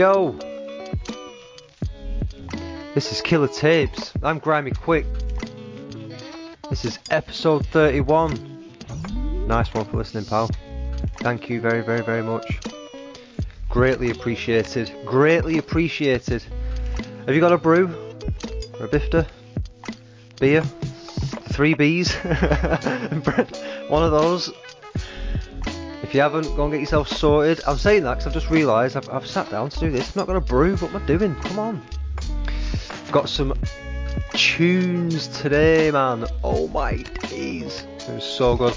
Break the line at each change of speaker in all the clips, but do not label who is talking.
Yo! This is Killer Tapes. I'm Grimy Quick. This is episode 31. Nice one for listening, pal. Thank you very, very, very much. Greatly appreciated. Greatly appreciated. Have you got a brew? Or a bifter? Beer? Three Bs? one of those. If you haven't, go and get yourself sorted. I'm saying that because I've just realised I've, I've sat down to do this. I'm not going to brew. What am I doing? Come on. I've got some tunes today, man. Oh my days. It was so good.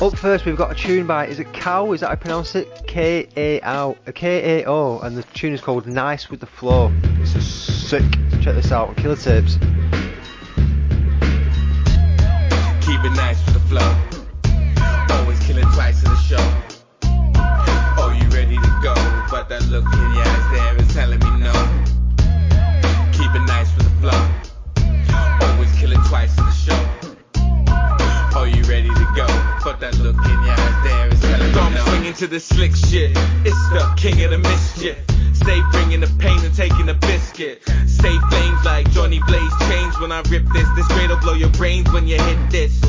Up first, we've got a tune by, is it Cow? Is that how I pronounce it? K-A-O. K-A-O. And the tune is called Nice with the Flow. Is sick. Check this out Killer Tapes.
Keep it nice with the flow. Grade'll blow your brains when you hit this.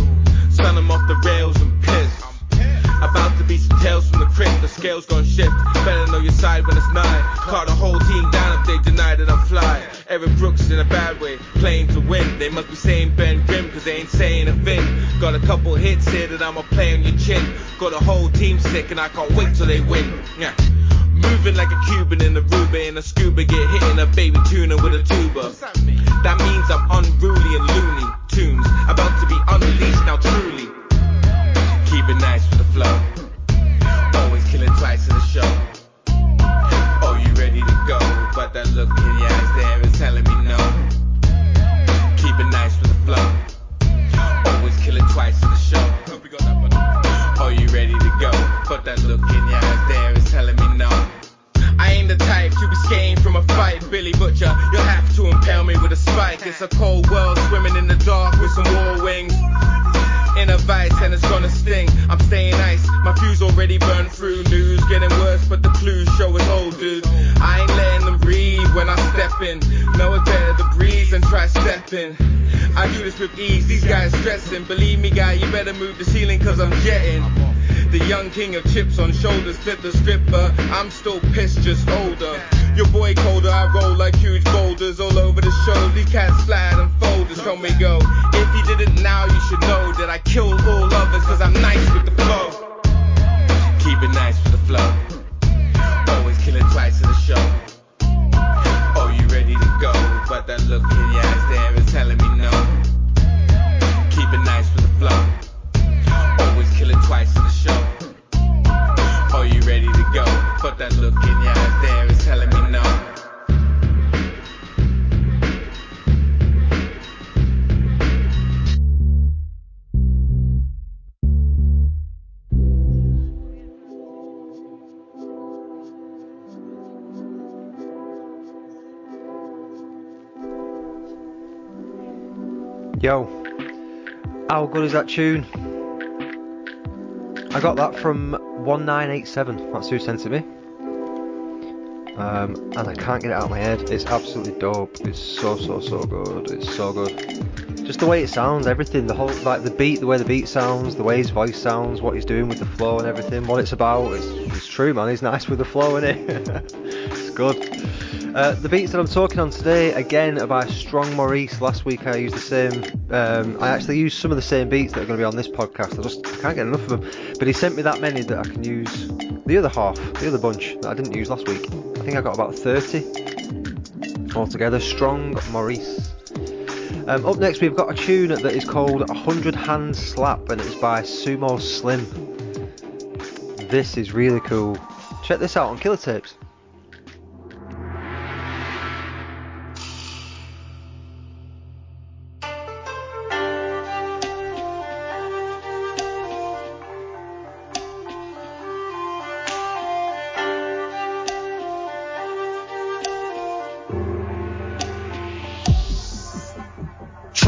Sun them off the rails and piss. About to be some tales from the crypt. The scales gon' shift. Better know your side when it's nine. Call the whole team down if they deny that I'm fly. Eric Brooks in a bad way, playing to win. They must be saying Ben Grimm, cause they ain't saying a thing. Got a couple hits here that I'ma play on your chin. Got a whole team sick and I can't wait till they win. Yeah. Moving like a Cuban in Aruba in a scuba, get hit in a baby tuna with a tuba. That means I'm unruly and loony. Tunes about to be unleashed now truly. Keep it nice with the flow. Always killing twice in the show. Oh, you ready to go? But that look in your eyes there is telling me no. Keep it nice with the flow. Always killing twice in the show. Oh, you ready to go? But that look in your eyes there is telling me no. I ain't the type to be skating from a fight, Billy Butcher. You'll have to impale me with a spike. It's a cold world, In. Know it better breathe and try stepping. I do this with ease, these guys stressing. Believe me, guy, you better move the ceiling cause I'm jetting. The young king of chips on shoulders, flip the stripper. I'm still pissed, just older. Your boy colder, I roll like huge boulders all over the show. These cats slide and folders, come we go. If you didn't now, you should know that I kill all others cause I'm nice with the flow. Keep it nice with the flow. Always killing twice in the show. But
Yo, how good is that tune? I got that from 1987. That's who sent it me. Um, and I can't get it out of my head. It's absolutely dope. It's so so so good. It's so good. Just the way it sounds, everything, the whole like the beat, the way the beat sounds, the way his voice sounds, what he's doing with the flow and everything, what it's about. It's, it's true, man. He's nice with the flow, isn't it? it's good. Uh, the beats that I'm talking on today, again, are by Strong Maurice. Last week I used the same. Um, I actually used some of the same beats that are going to be on this podcast. I just I can't get enough of them. But he sent me that many that I can use. The other half, the other bunch that I didn't use last week. I think I got about 30 altogether. Strong Maurice. Um, up next, we've got a tune that is called 100 Hand Slap, and it's by Sumo Slim. This is really cool. Check this out on Killer Tapes.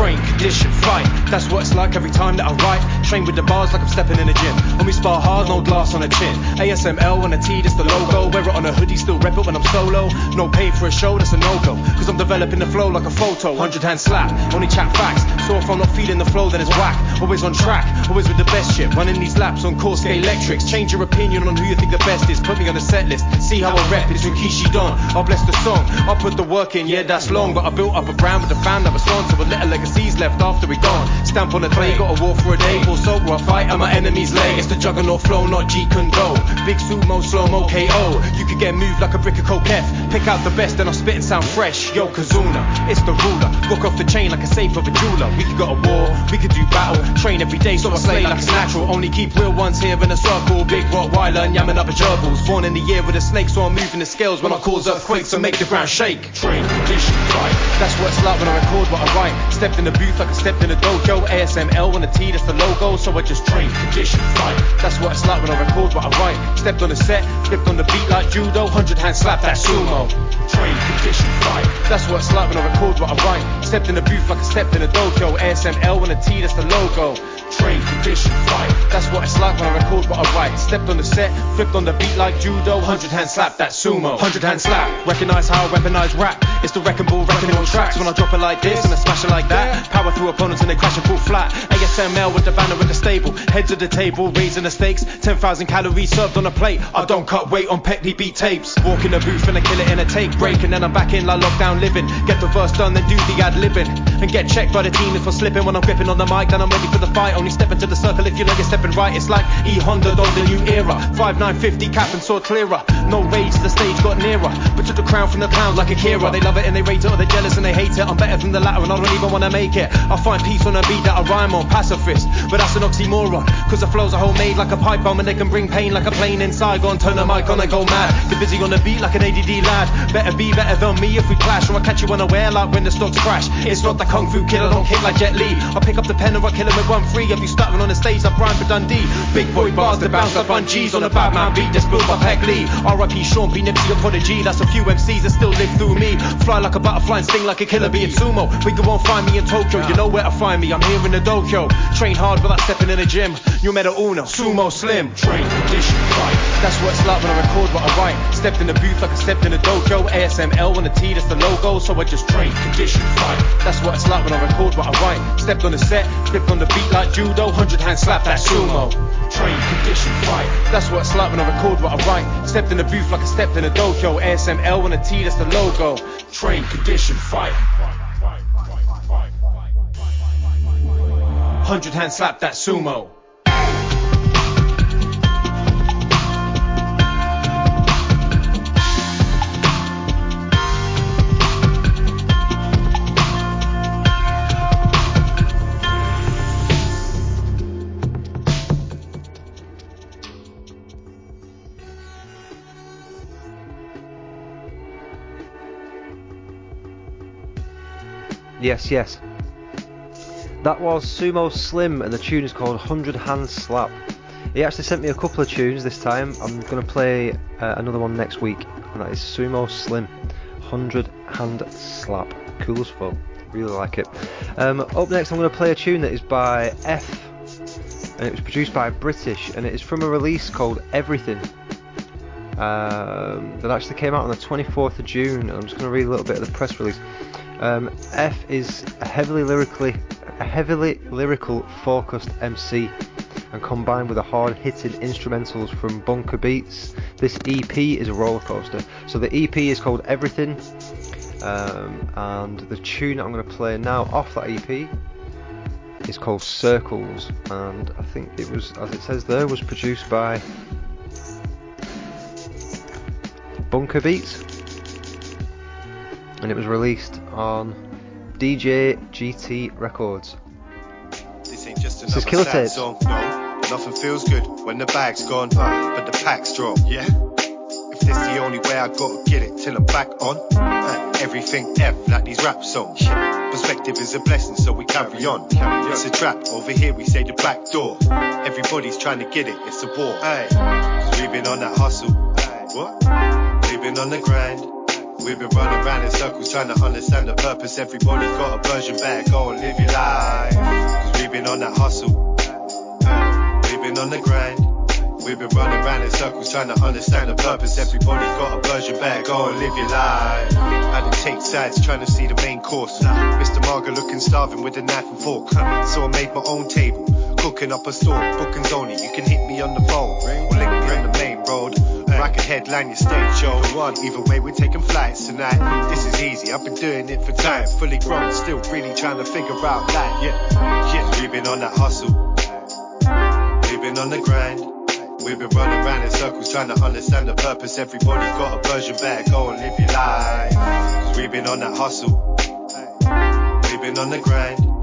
Drink, condition, fight. That's what it's like every time that I write. Train with the bars like I'm stepping in the gym. When we spar hard, no glass on the chin. ASML on the T, that's the logo. Wear it on a hoodie, still rep it when I'm solo. No pay for a show, that's a no go. Cause I'm developing the flow like a photo. 100 hand slap, only chat facts. So if I'm not feeling the flow, then it's whack. Always on track, always with the best shit. Running these laps on Corsair Electrics. Change your opinion on who you think the best is. Put me on the set list, see how I rep. It's Rikishi Don. I'll bless the song, I'll put the work in, yeah, that's long. But I built up a brand with a fan that responds to a little legacies left after we gone. Stamp on the tray, got a war for a day. Full sober, I fight at my enemy's leg. It's the juggernaut flow, not Jeet Kune Do. Big sumo, slow mo KO. You could get moved like a brick of coke F. Pick out the best, then I'll spit and sound fresh. Yo, Kazuna, it's the ruler. Walk off the chain like a safe of a jeweler. We could go to war, we could do battle. Train every day, so I slay like it's natural. Only keep real ones here in a circle. Big Rottweiler and yamming up a gerbils. Born in the year with a snake, so I'm moving the scales when I cause earthquakes and make the ground shake. Train, condition, fight. That's what it's like when I record what I write. Stepped in the booth like stepped in a dojo. ASML on the T, that's the logo. So I just train, condition, fight. That's what it's like when I record what I write. Stepped on the set, flipped on the beat like judo. 100 hand slap that sumo. Train, condition, fight. That's what it's like when I record what I write. Stepped in the booth like I stepped in a dojo. ASML on the T, that's the logo. Train, condition, fight. That's what it's like when I record what I write. Stepped on the set, flipped on the beat like judo. 100 hand slap that sumo. 100 hand slap. Recognize how I weaponize rap. It's the wrecking ball reckoning on tracks. When I drop it like this and I smash it like that. Power through opponents and they crash and fall flat. ASML with the banner at the stable. Heads of the table, raising the stakes. 10,000 calories served on a plate. I don't cut weight on Petley beat tapes. Walk in the booth and I kill it in a take break. And then I'm back in like lockdown living. Get the verse done, then do the ad libbing. And get checked by the team if I'm slipping when I'm gripping on the mic. Then I'm ready for the fight. Only step into the circle if you know you're stepping right. It's like E Honda on the new era. 5950 cap and saw clearer. No rage, the stage got nearer. But took the crown from the clowns like a Akira. They love it and they rate it, or they're jealous and they hate it. I'm better than the latter and I don't even wanna make it. I find peace on a beat that I rhyme on. Pacifist, but that's an oxymoron. Cause the flows are homemade like a pipe bomb and they can bring pain like a plane inside. Go and turn the mic on and go mad. Get busy on the beat like an ADD lad. Better be better than me if we clash. Or I catch you unaware like when the stocks crash. It's not the kung fu I don't kick like Jet Li. I pick up the pen and I kill him with one free. If you stuttering on the stage, I prime for Dundee. Big boy bars that bounce like on G's on a Batman beat that's built by Peg Lee. R.I.P. Sean P. Nipsey a prodigy. That's a few MCs that still live through me. Fly like a butterfly and sting like a killer bee in sumo. We go on find me in Tokyo. You know where to find me. I'm here in the dojo. Train hard without stepping in the gym. Numero uno, sumo slim. Train condition fight. That's what it's like when I record what I write. Stepped in the booth like I stepped in the dojo. ASML on the T, that's the logo. So I just train condition fight. That's what it's like when I record what I write. Stepped on the set, flipped on the beat like judo. 100 hand slap that sumo. Train condition fight. That's what it's like when I record what I write. Stepped in the booth like I stepped in a dojo. ASML on the T, that's the logo. Train condition fight. 100 hand slap that sumo.
Yes, yes. That was Sumo Slim, and the tune is called 100 Hand Slap. He actually sent me a couple of tunes this time. I'm going to play uh, another one next week, and that is Sumo Slim 100 Hand Slap. Cool as fuck. Really like it. Um, up next, I'm going to play a tune that is by F, and it was produced by British, and it is from a release called Everything. Um, that actually came out on the 24th of June. I'm just going to read a little bit of the press release. Um, F is heavily lyrically, a heavily lyrical focused MC, and combined with the hard-hitting instrumentals from Bunker Beats, this EP is a roller coaster. So the EP is called Everything, um, and the tune I'm going to play now off that EP is called Circles, and I think it was, as it says there, was produced by Bunker Beats and it was released on DJ GT Records.
This ain't just
This is
another
Killer
sad song, no. Nothing feels good when the bag's gone, but the pack's drop. Yeah. If this the only way I gotta get it till I'm back on. uh, Everything F like these rap songs. Perspective is a blessing, so we carry on. It's a trap over here. We say the back door. Everybody's trying to get it. It's a war. Aye. Cause we've been on that hustle. Aye. What? We've been on the grind. We've been running around in circles trying to understand the purpose. Everybody's got a version back, go and live your life. Cause we've been on that hustle. We've been on the grind. We've been running around in circles trying to understand the purpose. Everybody's got a version back, go and live your life. Had to take sides trying to see the main course. Mr. Marga looking starving with a knife and fork. So I made my own table, cooking up a storm. Bookings only, you can hit me on the phone or link me on the main road. Rack could headline your stage show. One, either way, we're taking flights tonight. This is easy. I've been doing it for time. Fully grown. Still really trying to figure out life. Yeah. Yeah. We've been on that hustle. We've been on the grind. We've been running around in circles trying to understand the purpose. Everybody's got a version back. Go and live your life. Cause we've been on that hustle. We've been on the grind.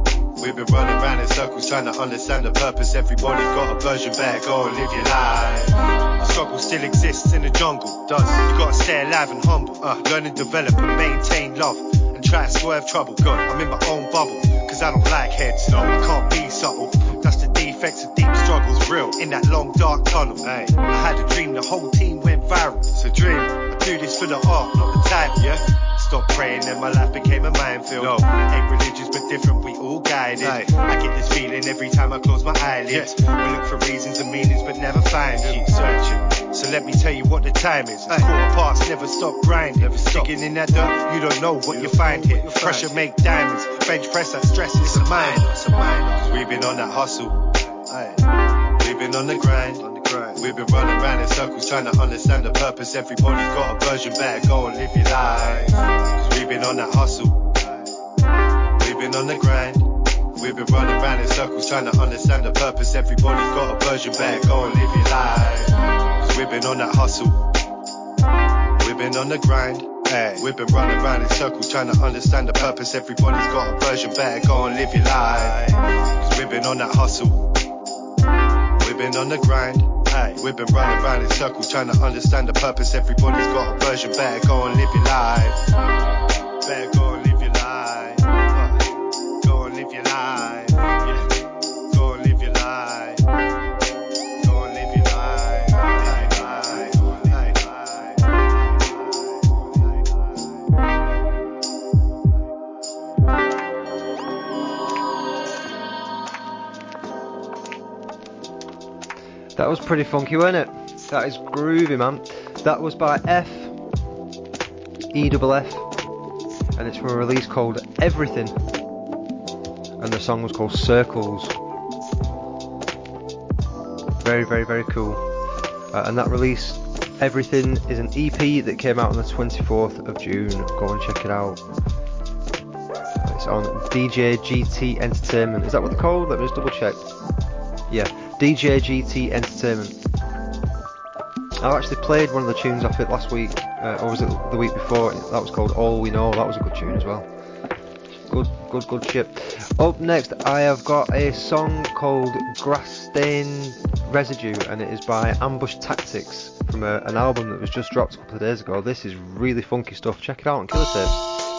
We've been running around in circles trying to understand the purpose. Everybody's got a version back. Go and live your life. The struggle still exists in the jungle. Does you gotta stay alive and humble. Uh, learn and develop and maintain love. And try to swerve trouble. Good, I'm in my own bubble. Cause I don't like heads. No, I can't be subtle. That's the defects of deep struggles. Real in that long dark tunnel. Hey, I had a dream, the whole team went viral. It's a dream. I do this for the art, not the title. Yeah. Stop praying and my life became a minefield. No. Ain't religious but different, we all guided. Aye. I get this feeling every time I close my eyelids. We look for reasons and meanings but never find them. Keep searching. So let me tell you what the time is. It's quarter past, never stop grinding. Never stop. Digging in that dirt, you don't know what you, find here. Pressure make diamonds, bench press that stress, it's, a mine. It's a mine. We've been on that hustle. Aye. We've been on the grind. On. We've been running around in circles trying to understand the purpose. Everybody's got a version back. Go and live your life. Cause we've been on that hustle. We've been on the grind. We've been running around in circles trying to understand the purpose. Everybody's got a version back. Go and live your life. Cause we've been on that hustle. We've been on the grind. Hey, we've been running around in circles trying to understand the purpose. Everybody's got a version back. Go and live your life. Cause we've been on that hustle. We've been on the grind. We've been running around in circles trying to understand the purpose. Everybody's got a version. Better go and live your life. Better go and live
That was pretty funky, wasn't it? That is groovy, man. That was by F, E double F, and it's from a release called Everything, and the song was called Circles. Very, very, very cool. Uh, and that release, Everything, is an EP that came out on the 24th of June. Go and check it out. It's on DJ GT Entertainment. Is that what they're called? Let me just double check. Yeah, DJ GT Entertainment. I actually played one of the tunes off it last week, uh, or was it the week before? That was called All We Know. That was a good tune as well. Good, good, good shit. Up next, I have got a song called Grass Stain Residue, and it is by Ambush Tactics from a, an album that was just dropped a couple of days ago. This is really funky stuff. Check it out on Killer Tapes.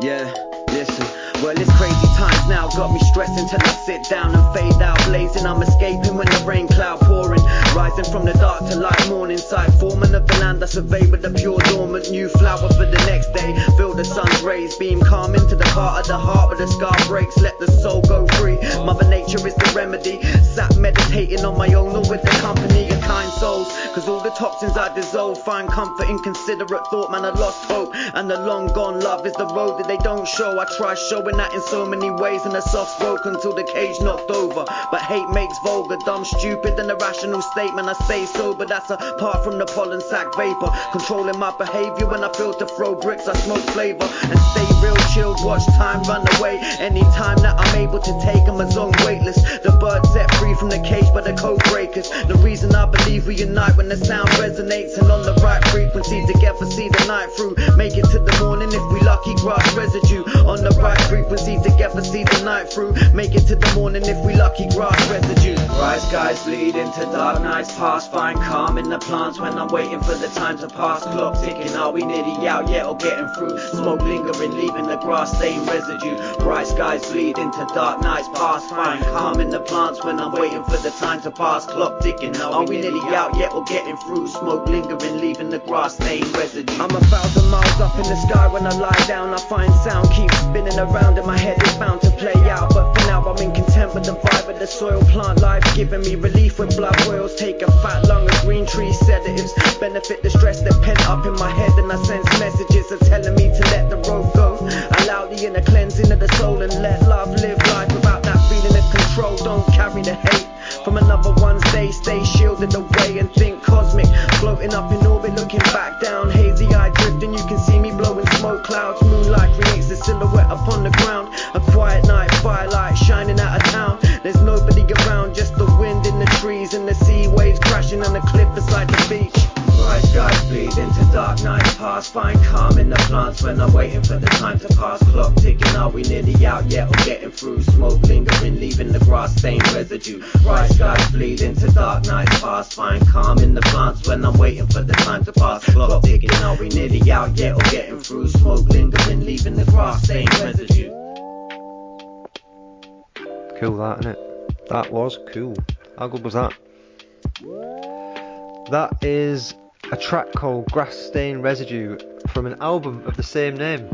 Yeah, listen. Well, it's crazy times now, got me stressing till I sit down and fade out. Blazing, I'm escaping when the rain cloud pouring. Rising from the dark to light morning sight. Foreman of the land I survey with the pure dormant. New flower for the next day. Feel the sun's rays beam calm into the part of the heart where the scar breaks. Let the soul go free. Mother nature is the remedy. Sat meditating on my own or with the company of kind souls. Cause all the toxins I dissolve find comfort in considerate thought. Man, I lost hope. And the long gone love is the road that they don't show. I try showing that in so many ways and a soft spoken till the cage knocked over. But hate makes vulgar, dumb, stupid, and irrational statement. I stay sober, that's apart from the pollen sack vapor. Controlling my behavior when I feel to throw bricks, I smoke flavor and stay real chilled. Watch time run away. Anytime that I'm able to take them as on weightless. The bird set free from the cage by the code breakers. The reason I believe we unite when the sound resonates and on the right frequency together see the night through. Make it to the morning if we lucky, grass residue on the right frequency. together, see the night through. Make it to the morning if we lucky, grass residue. Bright skies bleed into dark nights past. Find calm in the plants when I'm waiting for the time to pass. Clock ticking, are we nearly out yet or getting through? Smoke lingering, leaving the grass stain residue. Bright skies bleed into dark nights past. Find calm in the plants when I'm waiting for the time to pass. Clock ticking, are we nearly out yet or getting through? Smoke lingering, leaving the grass stain residue. I'm a thousand miles up in the sky when I lie down. I find sound keeps spinning around in my head. It's bound to play out, but for now I'm in with the vibe of the soil. Plant life giving me relief when blood boils. Take a fat lung of green tree sedatives. Benefit the stress that pent up in my head, That
was cool. How good was that? That is a track called Grass Stain Residue from an album of the same name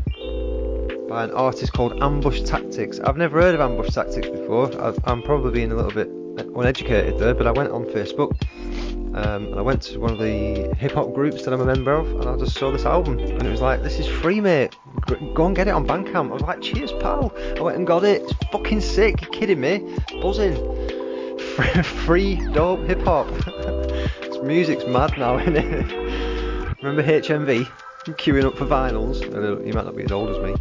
by an artist called Ambush Tactics. I've never heard of Ambush Tactics before. i I'm probably being a little bit uneducated there, but I went on Facebook um, and I went to one of the hip hop groups that I'm a member of, and I just saw this album, and it was like, "This is free, mate. Go and get it on Bandcamp." I was like, "Cheers, pal!" I went and got it. It's fucking sick. You kidding me? Buzzing. free dope hip hop. this music's mad now, isn't it? Remember HMV? Queuing up for vinyls. You might not be as old as me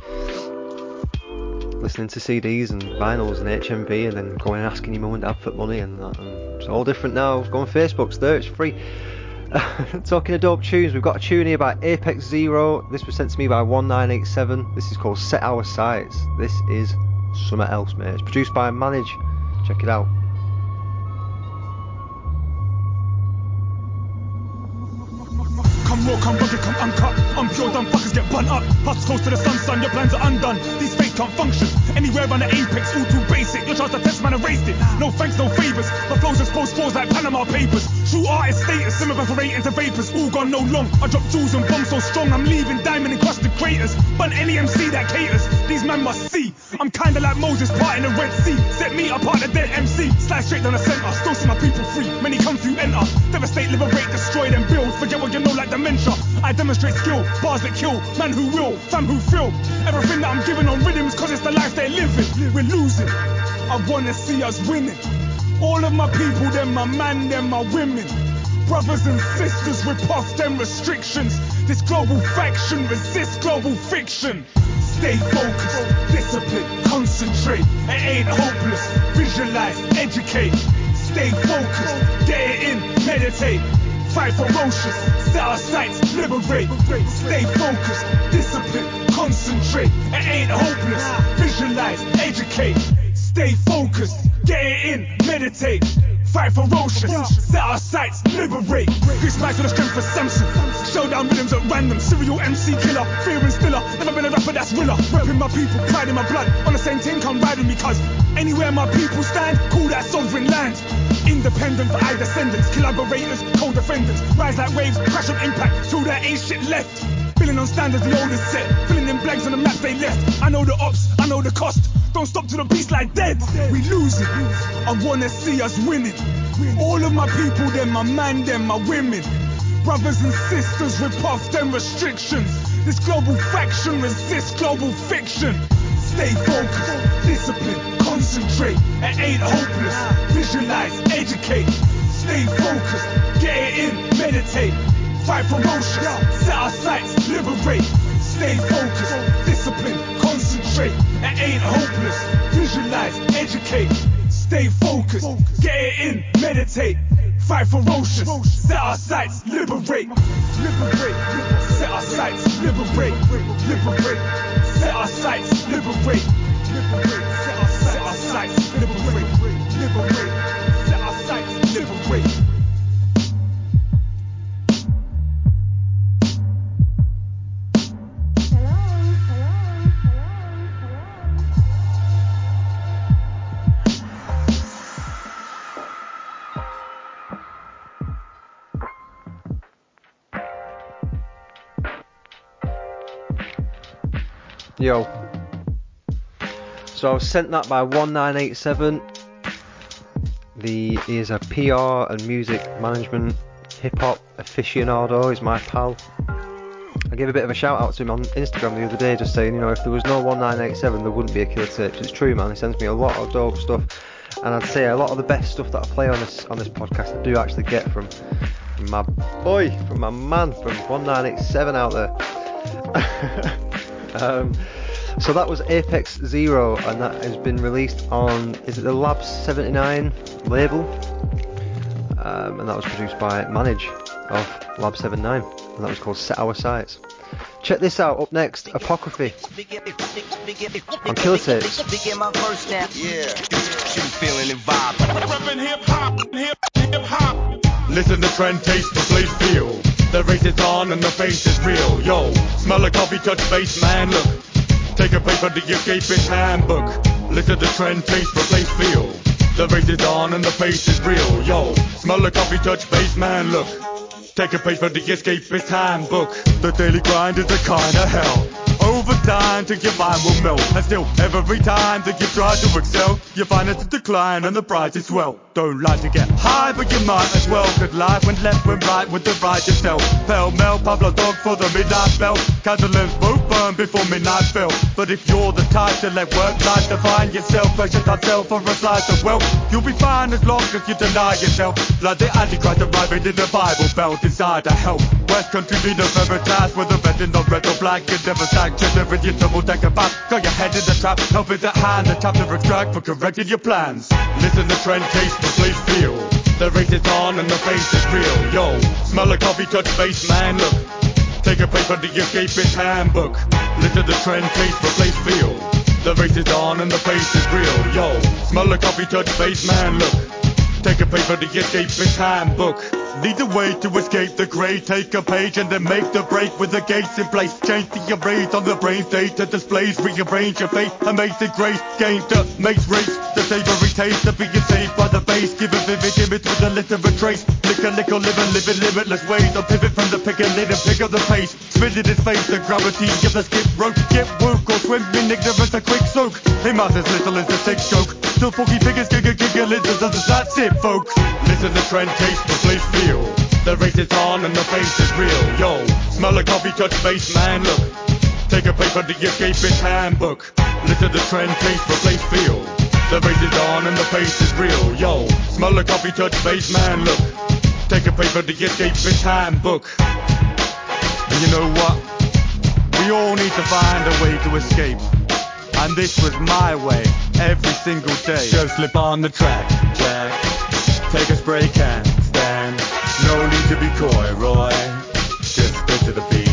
listening to CDs and vinyls and HMV and then going and asking your mum and dad for money and that. And it's all different now. Go on Facebook, there, it's free. Talking of dope tunes, we've got a tune here by Apex Zero. This was sent to me by 1987. This is called Set Our Sights. This is something else, mate. It's produced by Manage. Check it out.
Come rugged, come uncut. I'm pure, dumb fuckers get bun up. Plus close to the sun, son, your plans are undone. These can't function. Anywhere on the apex, all too basic. Your chance to test, man, erased it. No thanks, no favors. My flows expose flaws like Panama Papers. True artist status, sim evaporate into vapors. All gone no long. I drop jewels and bombs so strong, I'm leaving diamond encrusted craters. Bun any MC that caters. These men must see. I'm kinda like Moses parting the Red Sea. Set me apart the dead MC. Slide straight down the center. Still see my people free. Many come through, enter. Devastate, liberate, destroy, then build. Forget what you know like dementia. I demonstrate skill. Bars that kill. Man who will. Fam who feel. Everything that I'm giving on rhythms, cause it's the life they're living. We're losing. I wanna see us winning. All of my people, them my man, them my women. Brothers and sisters, rip off them restrictions. This global faction resists global fiction. Stay focused, discipline, concentrate. It ain't hopeless. Visualize, educate. Stay focused, it in, meditate. Fight ferocious, set our sights, liberate. Stay focused, discipline, concentrate. It ain't hopeless. Visualize, educate. Stay focused, get it in, meditate. Fight ferocious, set our sights, liberate. Grease mics with the strength of Samson. Showdown rhythms at random, serial MC killer, fear and stiller. Never been a rapper that's realer. Repping my people, pride in my blood. On the same team, come ride with me, cuz anywhere my people stand, call that sovereign land. Independent for our descendants, collaborators, co-defendants. Rise like waves, crash on impact, till there ain't shit left. Filling on standards the oldest set, blanks on the maps they left. I know the ops, I know the cost. Don't stop till the beast like dead. We losing. I wanna see us winning. All of my people, them my man, them my women. Brothers and sisters, rip off them restrictions. This global faction resists global fiction. Stay focused, discipline, concentrate. It ain't hopeless. Visualize, educate. Stay focused, get it in, meditate. Fight ferocious, set our sights, liberate. Stay focused, discipline, concentrate. I ain't hopeless. Visualize, educate. Stay focused, get it in, meditate. Fight ferocious, set our sights, liberate. Liberate, set our sights, liberate. Liberate, set our sights, liberate. Liberate, set our sights, liberate. Liberate.
Yo. So I was sent that by 1987. The he is a PR and music management hip hop aficionado. He's my pal. I gave a bit of a shout out to him on Instagram the other day, just saying, you know, if there was no 1987, there wouldn't be a Killer Tapes. It's true, man. He sends me a lot of dope stuff, and I'd say a lot of the best stuff that I play on this on this podcast, I do actually get from my boy, from my man, from 1987 out there. um, so that was Apex Zero, and that has been released on is it the Lab 79 label, um, and that was produced by Manage of Lab 79, and that was called Set Our Sights. Check this out. Up next, Apocryphy on Killer Tapes.
Begin my verse.
Yeah, you feeling the vibe.
Reppin' hip hop, hip hip hop. Listen to trend, taste, the place, feel. The race is on and the face is real. Yo, smell a coffee, touch base, man. Look, take a paper to escapist handbook. Listen to the trend, taste, the place, feel. The race is on and the pace is real. Yo, smell a coffee, touch base, man. Look, take a page from the escapist handbook. The daily grind is a kind of hell. Overtime till your mind will melt. And still, every time that you try to excel, you find it's a decline and the price is swell. Don't like to get high, but you might as well. Cause life went left, went right with the right yourself. Pell mell, Pablo dog for the midnight bell. Candles both burn before midnight fell. But if you're the type to let work life define yourself, can't sell for a slice of wealth. You'll be fine as long as you deny yourself. Like the Antichrist arriving in the Bible belt inside a help. West Country be the paradise with a red and the red or black. You never stack, just never you double deck a back. Got your head in the trap, help is at hand. The chapter extract for correcting your plans. Listen to trend, taste, the place, feel. The race is on and the face is real. Yo, smell a coffee, touch base, man. Look, take a page from the escapist handbook. Listen to the trend, taste, the place, feel. The race is on and the face is real. Yo, smell the coffee, touch base, man. Look. Take a page from the escapist handbook. Lead the way to escape the grave. Take a page and then make the break with the gates in place. Change the arrays on the brain data displays. Rearrange your fate. Amazing grace. Game the maze race. The savory taste of being saved by the base. Give a vivid image with a literal trace. Lick a lick or live and live limitless ways. Or pivot from the pick and pick up the pace. Spin in his face. The gravity of the skip rope. Get woke or swim in ignorance. A quick soak. He must as little as a sick joke. Still foggy figures giggle giggle lizards. That's it, folks. Listen to trend, taste, the place, feel. The race is on and the face is real. Yo, smell a coffee, touch base, man. Look, take a page from the escapist handbook. Listen to the trend, place, feel. The race is on and the pace is real. Yo, smell a coffee, touch base, man. Look, take a page from the escapist handbook. And you know what? We all need to find a way to escape. And this was my way every single day. Just slip on the track, Jack. Take a spray can, stand. No need to be coy, Roy. Just spit to the beat.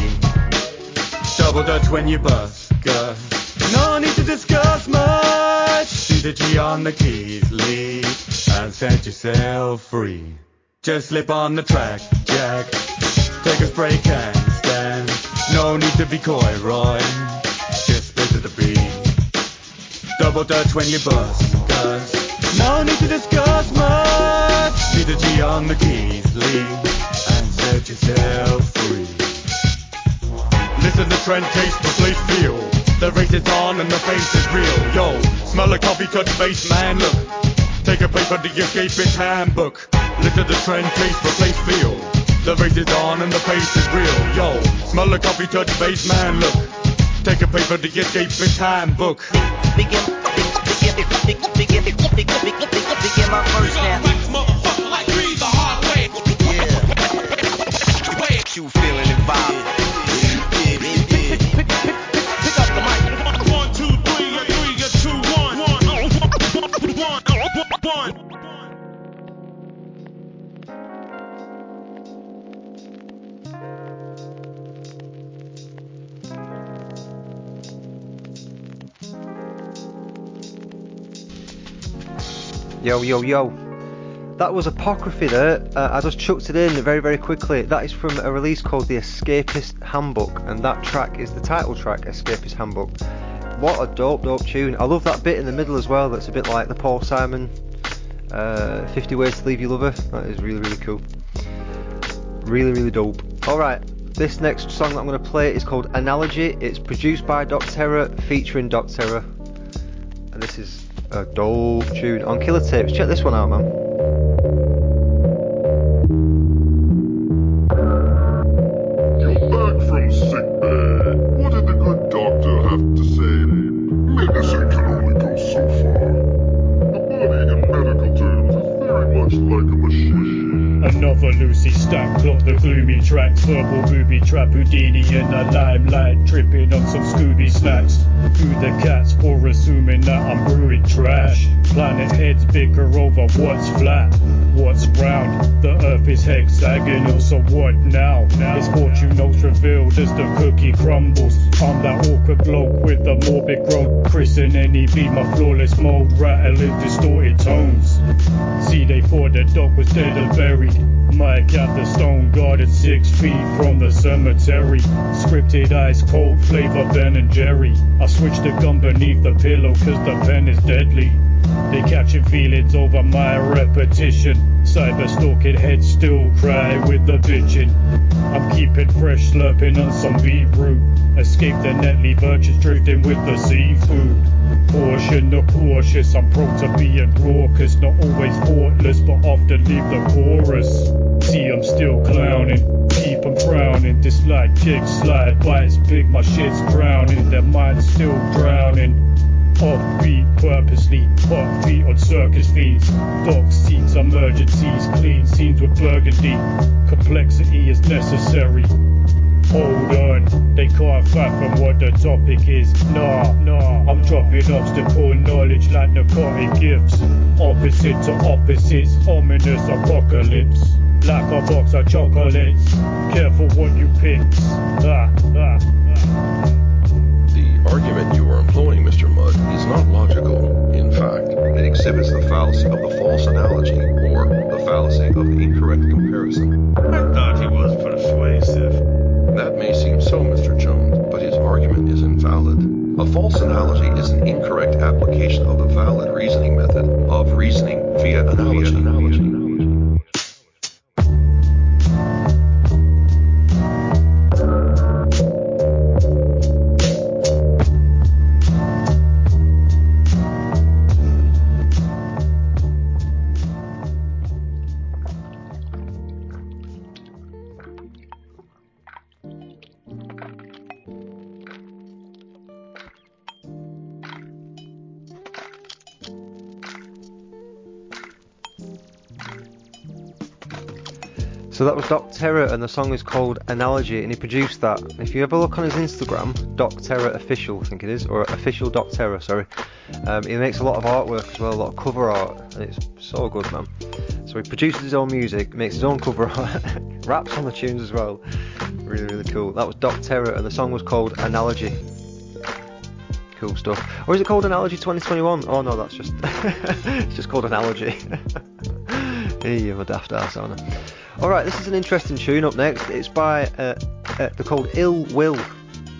Double dutch when you bust, Gus. No need to discuss much. See the G on the keys, lead, and set yourself free. Just slip on the track, Jack. Take a spray can, stand. No need to be coy, Roy. Just spit to the beat. Double dutch when you bust, cuz no need to discuss much. See the G on the keys, lead, and set yourself free. Listen to trend, taste, the place, feel. The race is on and the face is real. Yo, smell a coffee, touch base, man. Look, take a page from the escapist handbook. Listen to the trend, taste, the place, feel. The race is on and the pace is real. Yo, smell a coffee, touch base, man. Look, take a page from the escapist handbook.
Begin,
You feeling
Yo, yo, yo. That was Apocryphy there. Uh, I just chucked it in very, very quickly. That is from a release called The Escapist Handbook, and that track is the title track, Escapist Handbook. What a dope, dope tune. I love that bit in the middle as well, that's a bit like the Paul Simon uh, 50 Ways to Leave Your Lover. That is really, really cool. Really, really dope. Alright, This next song that I'm going to play is called Analogy. It's produced by Doc Terror, featuring Doc Terror. And this is a dope tune on Killer Tapes. Check this one out, man.
Another Lucy stack, clock the gloomy tracks, verbal booby trap, Houdini in the limelight, tripping on some Scooby snacks. Who the cats for assuming that I'm brewing trash? Planet heads bicker over what's flat, what's round. The earth is hexagonal, so what now? His fortune notes revealed as the cookie crumbles. I'm that awkward bloke with the morbid growth. Chris and any beat my flawless mode, rattling distorted tones. See, they thought the dog was dead and buried. Mike at the stone guarded six feet from the cemetery. Scripted ice cold flavor Ben and Jerry. I switched the gun beneath the pillow cause the pen is deadly. They catching feelings over my repetition. Cyber stalking heads still cry with the bitching. I'm keeping fresh, slurping on some beetroot. Escape the netly urchins drifting with the seafood. Caution the cautious, I'm prone to being raucous, not always thoughtless, but often leave the chorus. See, I'm still clowning, keep 'em frowning, dislike kick slide, bites big, my shit's drowning, their minds still drowning. Offbeat purposely, hot feet on circus feeds, dock seats, emergencies, clean scenes with burgundy. Complexity is necessary. Hold on, they can't fight from what the topic is. Nah, nah, I'm dropping obstacle knowledge like narcotic gifts. Opposite to opposites, ominous apocalypse. Like a box of chocolates, careful what you pick. Ah, ah, ah.
The argument you not logical. In fact, it exhibits the fallacy of the false analogy, or the fallacy of the incorrect comparison.
I thought he was persuasive.
That may seem so, Mr. Jones, but his argument is invalid. A false analogy is an incorrect application of the valid reasoning method of reasoning via analogy.
So that was Doc Terror, and the song is called Analogy, and he produced that. If you ever look on his Instagram, Doc Terror Official, I think it is, or Official Doc Terror, sorry. Um, he makes a lot of artwork as well, a lot of cover art, and it's so good, man. So he produces his own music, makes his own cover art, raps on the tunes as well. Really, really cool. That was Doc Terror, and the song was called Analogy. Cool stuff. Or is it called Analogy 2021? Oh no, that's just it's just called Analogy. hey, you're a daft ass, aren't I? Alright, this is an interesting tune up next. It's by, uh, uh, they're called Ill Will,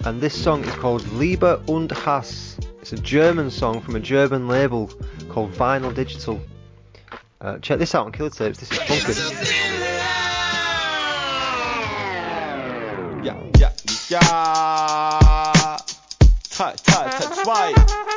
and this song is called Liebe und Hass. It's a German song from a German label called Vinyl Digital. Uh, check this out on Killer Tapes, this is funky.
Ja, ja, ja. Teil, Teil, Teil 2.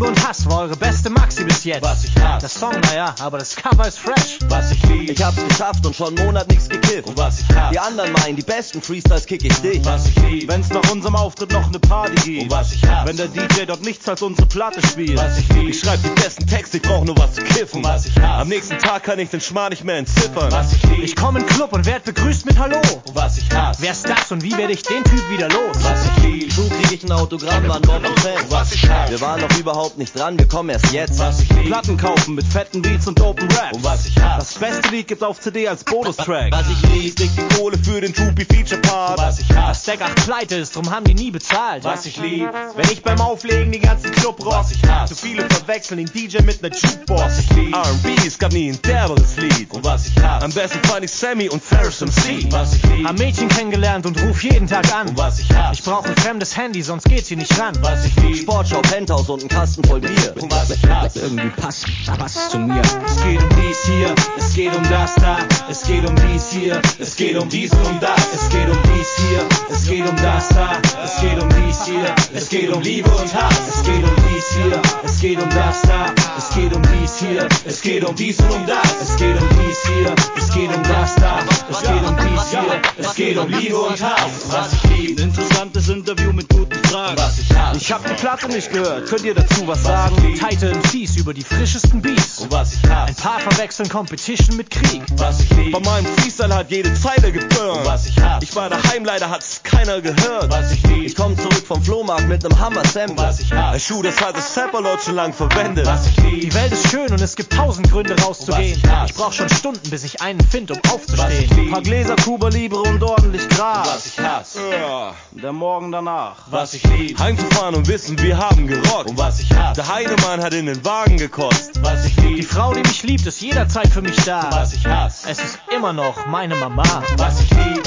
Was ich lieb,
Liebe und Hass war eure beste Maxi bis jetzt.
was ich hasse.
Das Song, naja, aber das Cover ist fresh.
was ich lieb,
Ich hab's geschafft und schon einen Monat nix gekifft.
und was ich hasse.
Die anderen meinen, die besten Freestyles kick ich dich.
was ich lieb,
Wenn's nach unserem Auftritt noch eine Party gibt.
und was ich hasse.
Wenn der DJ dort nichts als unsere Platte spielt.
was ich lieb,
Ich schreib die besten Texte, ich brauch nur was zu kiffen.
und was ich hasse.
Am nächsten Tag kann ich den Schmarrn nicht mehr entziffern.
was ich lieb,
Ich komm in den Club und werd begrüßt mit Hallo.
und was ich hasse.
Wer ist das und wie werde ich den Typ wieder los?
was ich lieb,
So krieg ich ein Autogramm, waren Bob und Fans.
was ich hasse.
Wir waren noch überhaupt nicht dran, wir kommen erst jetzt.
was ich lieb,
Platten kaufen mit fetten Beats und dopen Raps.
und was ich hasse.
Das beste Lied gibt's auf CD als Bonustrack.
Was ich lieb,
Krieg die Kohle für den Troopy Feature Part.
und was ich
Das
hasse.
Stack 8 pleite ist, drum haben die nie bezahlt.
Was ich lieb, wenn ich beim Auflegen die ganzen Club rock.
Was ich hasse.
Zu viele
verwechseln den DJ mit ner Jukebox. R&B, es gab nie ein derberes Lied. Und was ich hasse. Am besten fand ich Sammy und Ferris MC. Was ich lieb.
Hab Mädchen kennengelernt und ruf jeden Tag an.
Und was ich hasse.
Ich brauch ein fremdes Handy, sonst geht sie nicht ran.
Was ich lieb.
Sportschau, Penthouse und ein Kasten voll Bier.
Und was ich hasse.
Irgendwie passt, passt zu mir.
Es geht um dies hier, es geht um das da, es geht um dies hier, es geht um dies und um das, es geht um dies hier, es geht um das da, es geht um dies hier, es geht um Liebe und Hass, es geht um dies hier, es geht um das da, es geht um dies hier, es geht um dies und um das, es geht um dies hier, es geht um das da, es geht um dies hier, es geht um Liebe und Hass, was ich lieb.
Ein interessantes Interview mit guten Fragen.
Was ich hasse.
Ich hab die Platte nicht gehört, könnt ihr dazu was sagen? Title MCs über die frischesten Beats.
Und was ich
Ein
hasse.
paar verwechseln Competition mit Krieg.
Was ich lieb. Bei meinem Freestyle hat jede Zeile geburnt. Was ich hasse. Ich war daheim, leider hat's keiner gehört. Was ich lieb.
Ich komm zurück vom Flohmarkt mit nem Hammer-Sample.
Was ich hasse. Ein Schuh, das hat das Sapperlot schon lang verwendet. Was ich
Die. Welt ist schön und es gibt tausend Gründe rauszugehen.
Was ich hasse.
Ich brauch schon Stunden, bis ich einen find, um
Was ich
aufzustehen.
lieb.
Paar Gläser Cuba Libre und ordentlich
Was
Gras.
ich hasse. Ja.
Der Morgen danach.
Was ich lieb. Heimzufahren und wissen, wir haben gerockt. Und was ich hasse. Der Heidemann hat in den Wagen gekotzt. Was ich lieb.
Die Frau, die mich liebt, ist jederzeit für mich da.
Was ich hasse.
Es ist immer noch meine Mama.
Was ich lieb.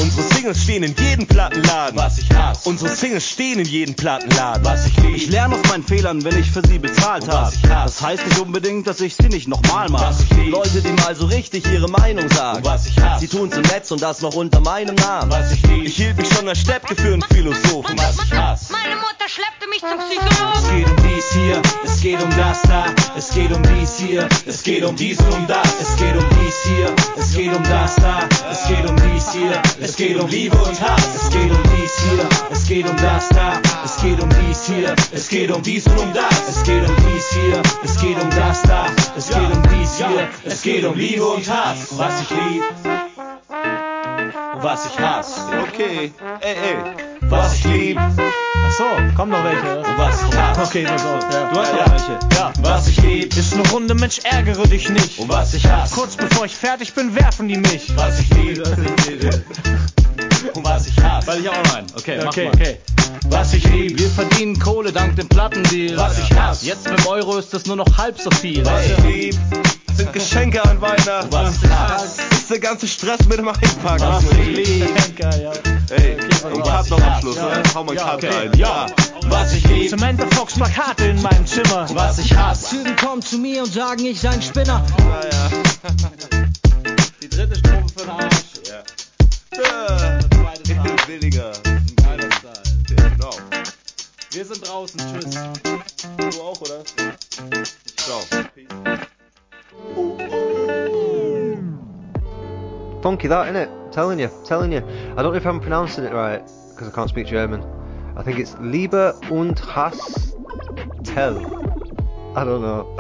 Unsere Singles stehen in jedem Plattenladen. Was ich hasse. Unsere Singles stehen in jedem Plattenladen. Was ich lieb.
Ich lerne aus meinen Fehlern, wenn ich für sie bezahlt habe.
was ich hasse.
Das heißt nicht unbedingt, dass ich sie nicht nochmal mach.
Was ich lieb.
Leute, die mal so richtig ihre Meinung sagen.
Und was ich hasse.
Sie tun's im Netz und das noch unter meinem Namen.
Was ich lieb. Ich hielt mich schon als Steppke für einen Philosophen. Was ich hasse.
Meine Mutter schleppte mich zum
Es
Psychologen.
geht um dies hier, es geht um das da, es geht um dies hier, es geht um dies und um das, es geht um dies hier, es geht um das da, es geht um dies hier, es geht um Liebe und Hass, es geht um dies hier, es geht um das da, es geht um dies hier, es geht um dies und um das, es geht um dies hier, es geht um das da, es geht um dies hier, es geht um Liebe und Hass, was ich lieb, und was ich hasse,
Okay, ey, ey.
was ich lieb,
Ach so, kommen noch welche.
und was ich hasse.
Okay, pass auf. Ja.
Du hast
Ja,
noch
ja.
welche.
Ja.
Was ich lieb,
Ist eine Runde, Mensch, ärgere dich nicht.
und was ich hasse.
Kurz bevor ich fertig bin, werfen die mich.
Was ich liebe und was ich hasse.
Weil ich auch noch einen. Okay,
Okay, okay.
Was ich liebe,
Wir verdienen Kohle dank dem Plattendeal.
Was ich hasse.
Jetzt mit dem Euro ist es nur noch halb so viel.
was ich lieb, sind Geschenke an Weihnachten. Was ich hasse, ist der ganze Stress mit dem Einpacken.
Was ich lieb.
Geil, ja.
Ey,
und
und Cut noch am. Schluss,
Ja.
ne? Hau mal
Ja,
Cut
okay.
rein.
Ja.
was ich lieb,
Samantha Fox Plakate in meinem Zimmer.
was ich hasse.
Typen kommen zu mir und sagen, ich sei ein Spinner.
Naja.
Die dritte Strophe für den Arsch.
Äh, Billiger.
Geiler Style.
Genau.
Wir sind draußen. Tschüss.
Du auch, oder? Ciao.
Funky that, innit? Telling you, telling you. I don't know if I'm pronouncing it right because I can't speak German. I think it's Liebe und Hass Tell. I don't know.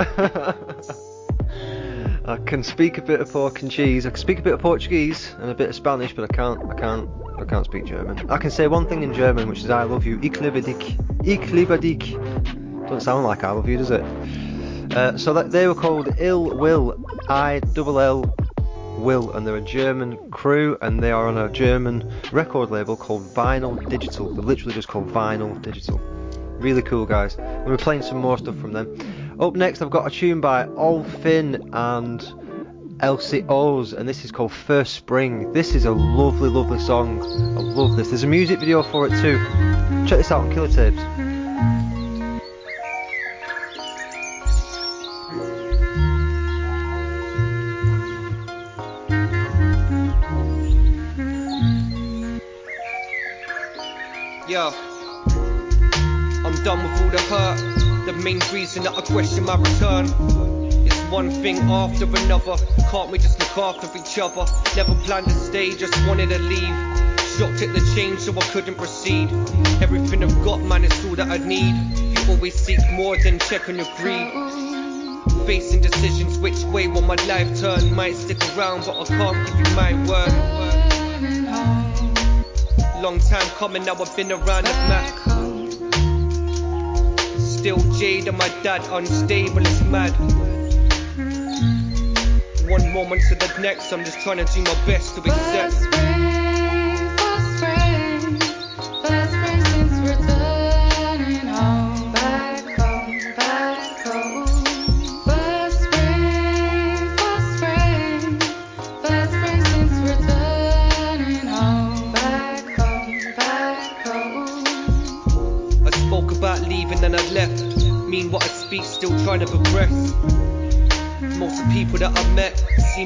I can speak a bit of pork and cheese. I can speak a bit of Portuguese and a bit of Spanish, but I can't. I can't. I can't speak German. I can say one thing in German, which is "I love you." Ich liebe dich. Ich liebe dich. Doesn't sound like "I love you," does it? Uh, so that they were called Ill Will, I double L Will, and they're a German crew, and they are on a German record label called Vinyl Digital. They're literally just called Vinyl Digital. Really cool guys. We're playing some more stuff from them. Up next, I've got a tune by Olfin and Elsie O's, and this is called First Spring. This is a lovely, lovely song. I love this. There's a music video for it too. Check this out on Killer Tapes.
The hurt. The main reason that I question my return is one thing after another. Can't we just look after each other? Never planned to stay, just wanted to leave. Shocked at the change, so I couldn't proceed. Everything I've got, man, is all that I need. You always seek more than check on your greed. Facing decisions, which way will my life turn? Might stick around, but I can't give you my word. Long time coming, now I've been around the Mac. Still Jade and my dad unstable, it's mad. One moment to the next, I'm just trying to do my best to accept.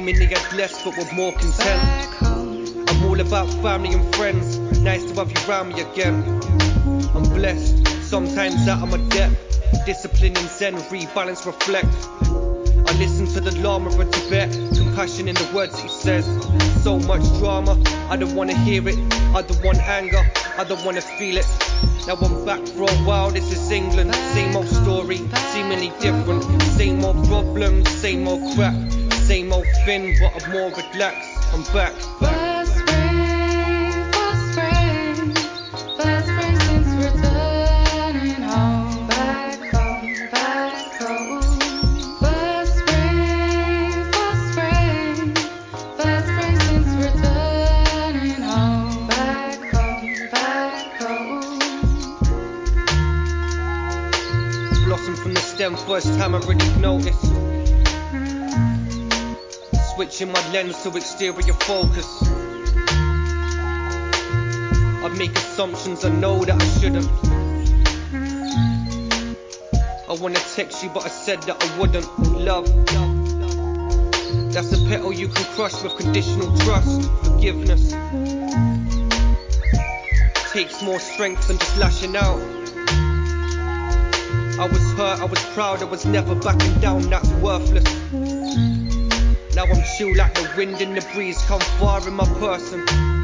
Less but were more content. I'm all about family and friends. Nice to have you around me again. I'm blessed, sometimes out of my depth. Discipline and zen, rebalance, reflect. I listen to the Lama of Tibet, compassion in the words he says. So much drama, I don't wanna hear it. I don't want anger, I don't wanna feel it. Now I'm back for a while, this is England. Same old story, seemingly different. Same old problems, same old crap. Same old thing, but I'm more relaxed. I'm back.
First spring, first spring, first spring since returning home. Back home, back home. First spring, first spring, first spring since returning home. Back home, back home.
Blossom from the stem, first time I really noticed. Switching my lens to exterior focus. I make assumptions I know that I shouldn't. I wanna text you, but I said that I wouldn't. Love, that's a petal you can crush with conditional trust. Forgiveness takes more strength than just lashing out. I was hurt, I was proud, I was never backing down, that's worthless. Now I'm chill like the wind and the breeze, come far in my person.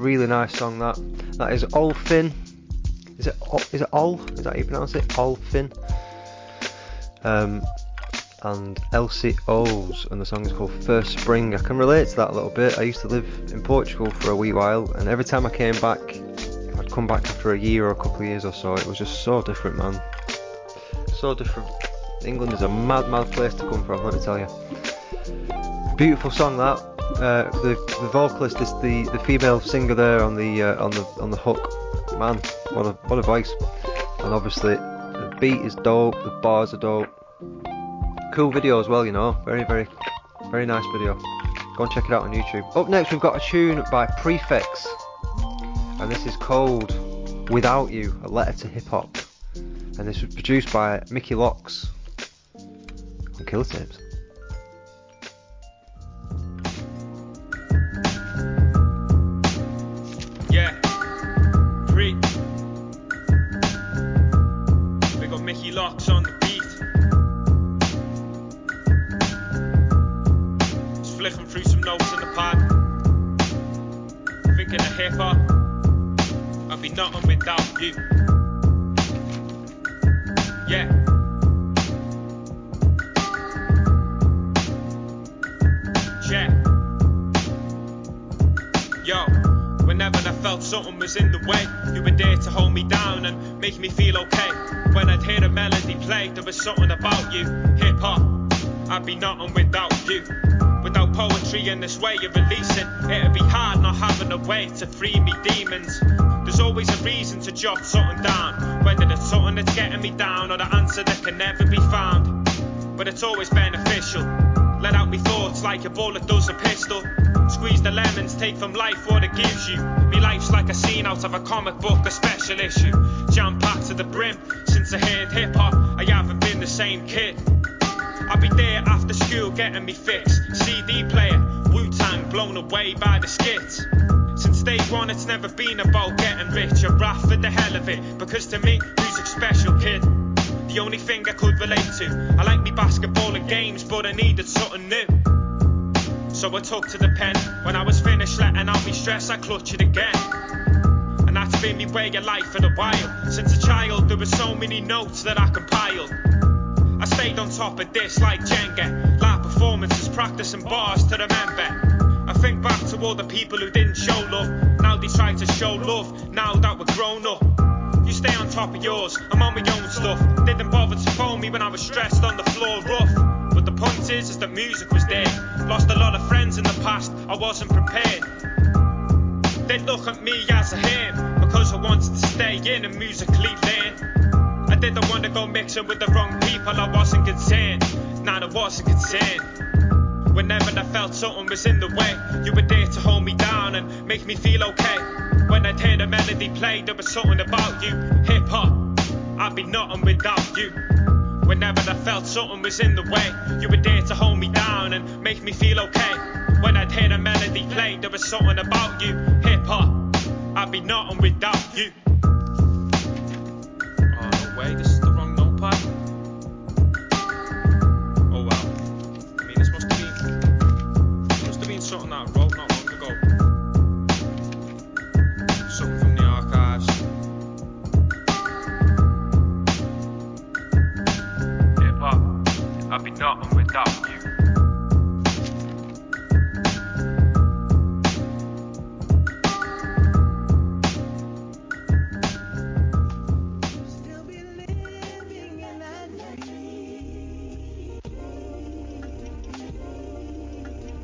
Really nice song that. That is Olfin. Is it is it Ol? Is that how you pronounce it? Olfin. Um, and Elsie O's, and the song is called First Spring. I can relate to that a little bit. I used to live in Portugal for a wee while, and every time I came back, I'd come back after a year or a couple of years or so. It was just so different, man. So different. England is a mad, mad place to come from. Let me tell you. Beautiful song that. Uh, the the vocalist is the, the female singer there on the uh, on the on the hook. Man, what a what a voice! And obviously the beat is dope. The bars are dope. Cool video as well, you know. Very very very nice video. Go and check it out on YouTube. Up next we've got a tune by Prefix, and this is called "Without You," a letter to hip hop. And this was produced by Mickey Locks on Killer Tapes.
So I took to the pen. When I was finished letting out me stress, I clutch it again. And that's been me way of life for a while. Since a child, there were so many notes that I compiled. I stayed on top of this like Jenga. Live performances, practicing bars to remember. I think back to all the people who didn't show love. Now they try to show love, now that we're grown up. You stay on top of yours, I'm on my own stuff. Didn't bother to phone me when I was stressed on the floor rough. But the point is, is that music was dead. Lost a lot of friends in the past, I wasn't prepared. They'd look at me as a ham because I wanted to stay in and musically learn. I didn't want to go mixing with the wrong people, I wasn't concerned. Nah, I wasn't concerned. Whenever I felt something was in the way, you were there to hold me down and make me feel okay. When I'd hear the melody play, there was something about you. Hip hop, I'd be nothing without you. Whenever I felt something was in the way, you were there to hold me down and make me feel okay. When I'd hear the melody play, there was something about you. Hip hop, I'd be nothing without you.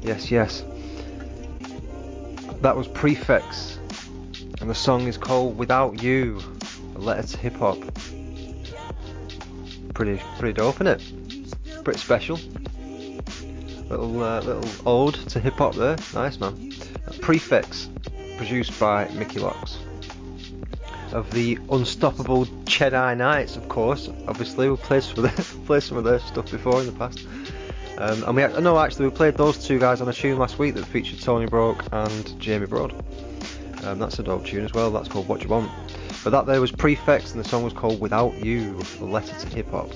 Yes, yes. That was Prefix, and the song is called Without You, a letter to hip hop. Pretty, pretty dope, isn't it? Pretty special. Little, uh, little ode to hip hop there. Nice, man. Prefix, produced by Mickey Locks. Of the Unstoppable Jedi Knights, of course. Obviously, we played some of their, played some of their stuff before in the past. Um, and we act- no, actually, we played those two guys on a tune last week that featured Tony Broke and Jamie Broad. Um, that's a dope tune as well. That's called What You Want. But that there was Prefix, and the song was called Without You, a letter to hip hop.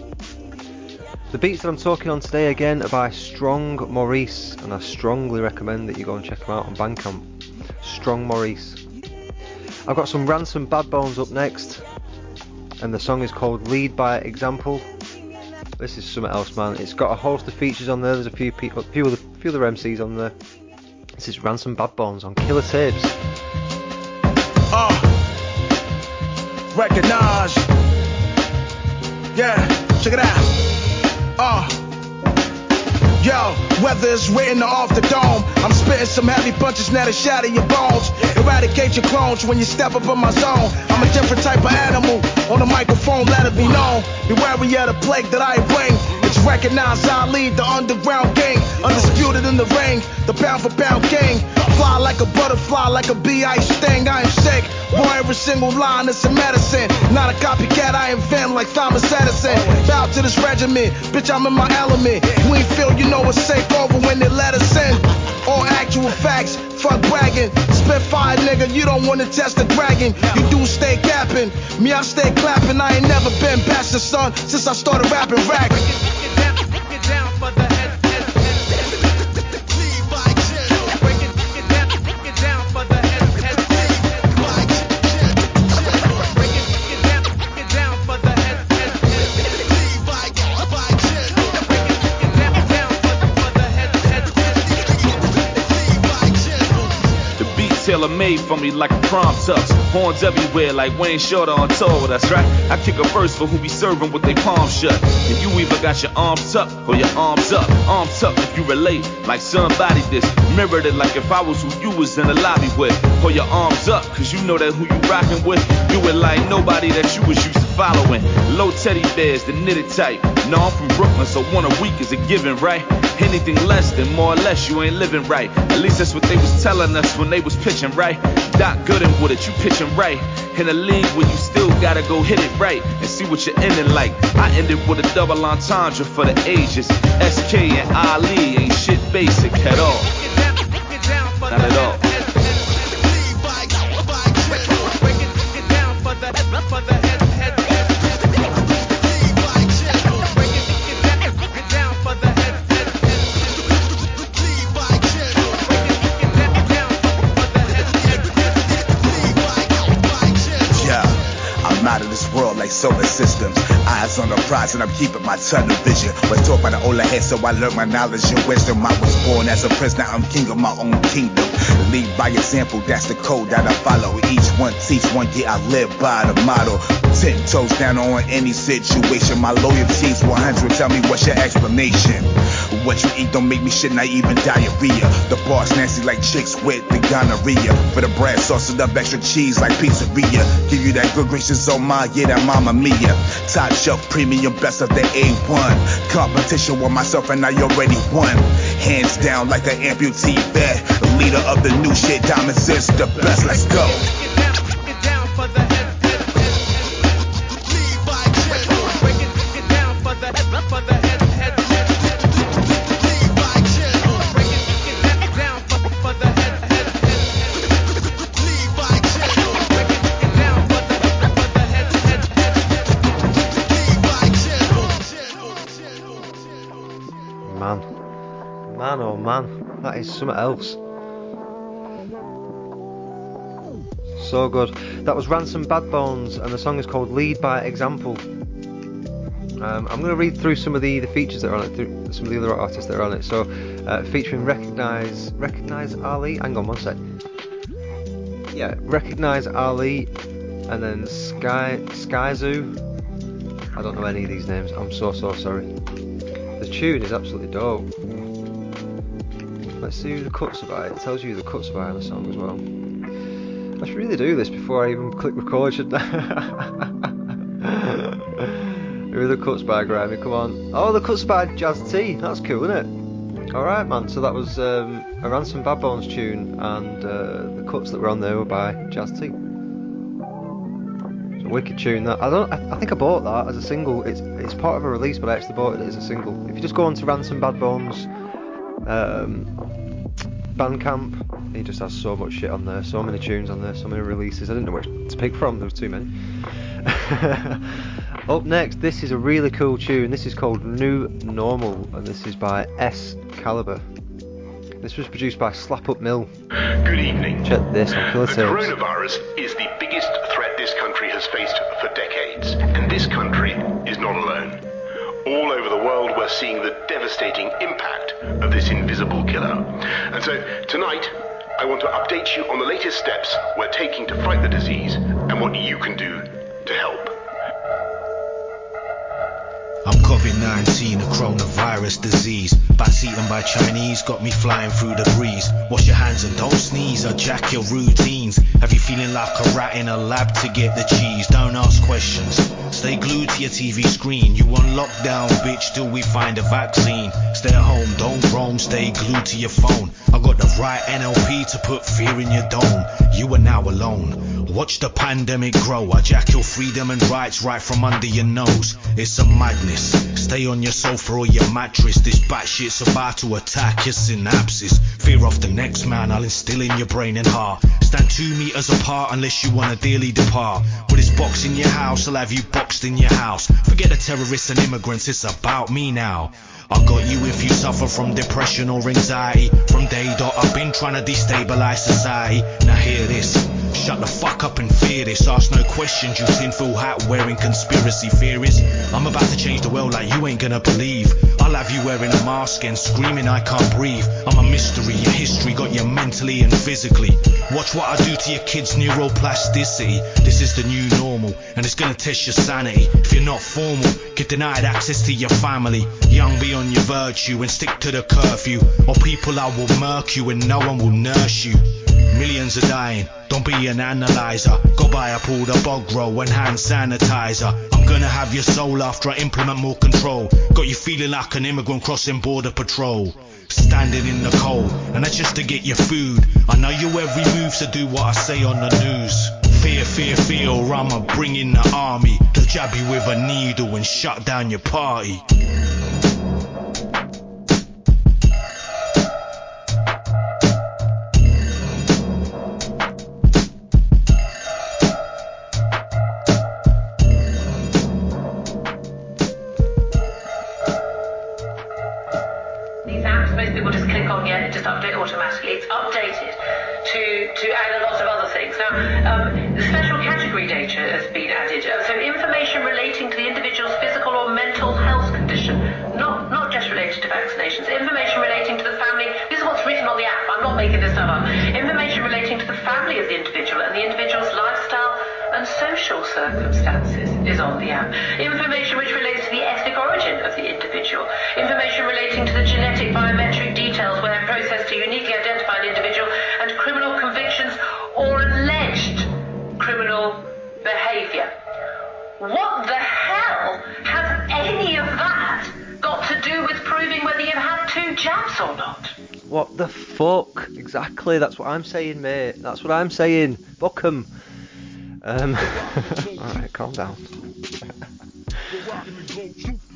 The beats that I'm talking on today again are by Strong Maurice, and I strongly recommend that you go and check them out on Bandcamp. Strong Maurice. I've got some Ransom Bad Bones up next, and the song is called Lead by Example. This is something else, man. It's got a host of features on there. There's a few people, few few other MCs on there. This is Ransom Bad Bones on Killer Tapes.
Uh, recognize. Yeah, check it out. Uh, yo, whether written off the dome, I'm spitting some heavy punches now to shatter your bones. Eradicate your clones when you step up in my zone. I'm a different type of animal. On the microphone, let it be known. Be wary of the plague that I bring. It's recognized I lead the underground gang. Undisputed in the ring, the pound for pound king. Fly like a butterfly, like a bee I sting. I am sick. Boy, every single line is a medicine. Not a copycat, I invent like Thomas Edison. Bow to this regiment, bitch, I'm in my element. We feel you know it's safe over when they let us in. All actual facts, fuck bragging. Spit fire, nigga, you don't wanna test the dragon. You do stay capping, me, I stay clapping. I ain't never been past the sun since I started rapping rap.
Made for me like a prom tux. Horns everywhere like Wayne Shorter on tour with us, right? I kick a verse for who be serving with their palms shut. And you either got your arms tucked or your arms up. Arms up if you relate, like somebody this. Mirrored it like if I was who you was in the lobby with. Pull your arms up, cause you know that who you rockin' with. Do it like nobody that you was used to following. Low teddy bears, the knitted type. No, I'm from Brooklyn, so one a week is a given, right? Anything less than more or less, you ain't living right. At least that's what they was telling us when they was pitching, right? Doc Gooden with it, you pitching right. In a league where you still gotta go hit it right and see what you're ending like. I ended with a double entendre for the ages. SK and Ali ain't shit basic at all. Not at all.
Solar systems. Eyes on the
tries and I'm keeping my tunnel vision. Was taught by the older head, so I learned my knowledge and wisdom. I was born as a prince, now I'm king of my own kingdom. Lead by example, that's the code that I follow. Each one teach one, yeah, I live by the motto. Ten toes down on any situation. My loyalty's 100. Tell me what's your explanation? What you eat don't make me shit, not even diarrhea. The boss nasty like chicks with the gonorrhea. For the bread, sauce it up extra cheese like pizzeria. Give you that good gracious oh my, yeah, that mama mia. Top shelf premium, best of the A1. Competition with myself and I already won. Hands down like an amputee vet. Leader of the new shit, diamonds is the best. Let's go.
Man. Man. That is something else. So good. That was Ransom Bad Bones and the song is called Lead by Example. Um, I'm going to read through some of the, the features that are on it, through some of the other artists that are on it. So, uh, featuring Recognize Recognize Ali. Hang on one sec. Yeah, Recognize Ali, and then Sky Skyzoo. I don't know any of these names. I'm so so sorry. The tune is absolutely dope. Let's see who the cuts are by. It tells you the cuts on the song as well. I should really do this before I even click record, shouldn't I? who are the cuts by, Grammy? Come on. Oh, the cuts by Jazz T. That's cool, isn't it? Alright, man. So that was um, a Ransom Bad Bones tune, and uh, the cuts that were on there were by Jazz T. Wicked tune. That I don't. I, I think I bought that as a single. It's it's part of a release, but I actually bought it as a single. If you just go on to Ransom Bad Bones um, Bandcamp, he just has so much shit on there, so many tunes on there, so many releases. I didn't know which to pick from. There was too many. Up next, this is a really cool tune. This is called New Normal, and this is by S Caliber. This was produced by Slap Up Mill.
Good evening.
Check this on Killer
The coronavirus is the biggest threat this country has faced for decades, and this country is not alone. All over the world, we're seeing the devastating impact of this invisible killer. And so, tonight, I want to update you on the latest steps we're taking to fight the disease and what you can do to help.
I'm COVID 19, a coronavirus disease. Bats eaten by Chinese got me flying through the breeze. Wash your hands and don't sneeze, or jack your routines. Have you feeling like a rat in a lab to get the cheese? Don't ask questions. Stay glued to your TV screen. You on lockdown, bitch, till we find a vaccine. Stay at home, don't roam, stay glued to your phone. I got the right NLP to put fear in your dome. You are now alone. Watch the pandemic grow. I jack your freedom and rights right from under your nose. It's a madness. Stay on your sofa or your mattress. This batshit's about to attack your synapses. Fear of the next man, I'll instill in your brain and heart. Stand two meters apart unless you wanna dearly depart. With this box in your house, I'll have you boxed in your house. Forget the terrorists and immigrants, it's about me now. I got you if you suffer from depression or anxiety. From day dot, I've been trying to destabilize society. Now hear this. Shut the fuck up and fear this. Ask no questions, you tinfoil hat wearing conspiracy theories. I'm about to change the world like you ain't gonna believe. I'll have you wearing a mask and screaming I can't breathe. I'm a mystery, your history got you mentally and physically. Watch what I do to your kids' neuroplasticity. This is the new normal, and it's gonna test your sanity. If you're not formal, get denied access to your family. Young beyond your virtue and stick to the curfew. Or people I will murk you and no one will nurse you. Millions are dying, don't be an analyzer. Go buy a pool the bog roll and hand sanitizer. I'm gonna have your soul after I implement more control. Got you feeling like an immigrant crossing border patrol. Standing in the cold, and that's just to get your food. I know your every move, so do what I say on the news. Fear, fear, fear, or I'ma bring in the army to jab you with a needle and shut down your party.
Social circumstances is on the app. Information which relates to the ethnic origin of the individual. Information relating to the genetic biometric details when processed to uniquely identify an individual and criminal convictions or alleged criminal behaviour. What the hell has any of that got to do with proving whether you've had two jabs or not?
What the fuck? Exactly, that's what I'm saying, mate. That's what I'm saying. Fuck 'em. Um, alright, calm down.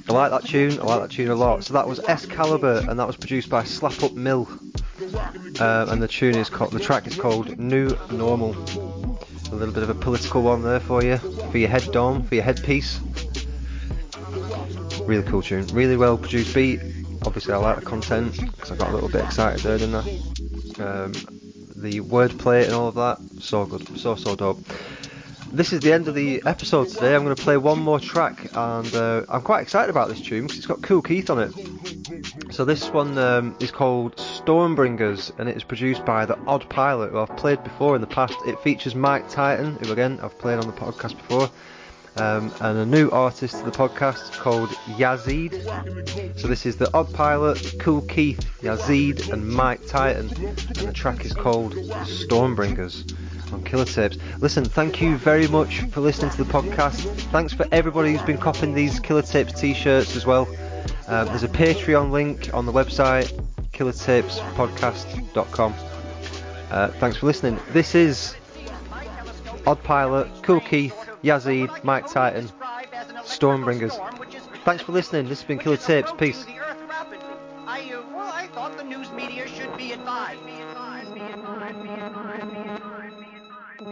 I like that tune, I like that tune a lot. So that was Excalibur, and that was produced by Slap Up Mill. Uh, and the tune is called, the track is called New Normal. A little bit of a political one there for you, for your head dome, for your headpiece. Really cool tune, really well produced beat. Obviously, I like the content because I got a little bit excited there, didn't I? Um, the wordplay and all of that, so good, so so dope. This is the end of the episode today. I'm going to play one more track, and uh, I'm quite excited about this tune because it's got Kool Keith on it. So this one um, is called Stormbringers, and it is produced by the Odd Pilot, who I've played before in the past. It features Mike Titan, who again I've played on the podcast before. Um, and a new artist to the podcast called Yazid. So this is the Odd Pilot, Kool Keith, Yazid, and Mike Titan, and the track is called Stormbringers on Killer Tapes. Listen, thank you very much for listening to the podcast. Thanks for everybody who's been copying these Killer Tapes t-shirts as well. Um, there's a Patreon link on the website, killertapespodcast.com. Uh, thanks for listening. This is Odd Pilot, Kool Keith, Yazid, Mike Titan, Stormbringers. Thanks for listening. This has been Killer Tapes. Peace.
I, thought the news media should be advised. Be advised. Be advised. Be advised. Be
Yo,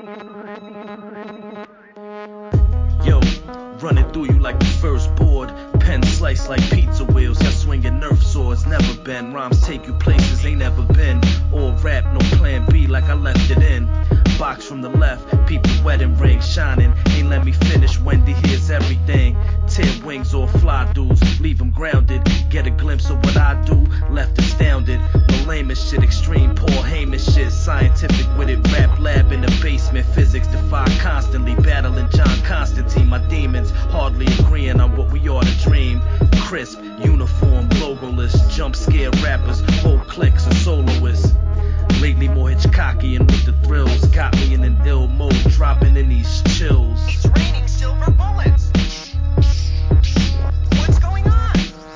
running through you like the first board. Pen sliced like pizza wheels. Y'all swinging nerf swords, never been. Rhymes take you places ain't never been. All rap, no plan B like I left it in. Box from the left, People wedding ring shining. Ain't let me finish, Wendy hears everything. Ten wings or fly dudes, Leave leave 'em grounded. Get a glimpse of what I do, left astounded. No lamest shit, extreme Paul Heyman shit. Scientific with it, rap lab in the basement. Physics defy constantly, battling John Constantine. My demons hardly agreeing on what we ought to dream. Crisp, uniform, logoless, jump scare rappers, whole cliques of soloists. Lately more Hitchcockian with the thrills Got me in an ill mode, dropping in these chills
It's raining silver bullets. What's going on?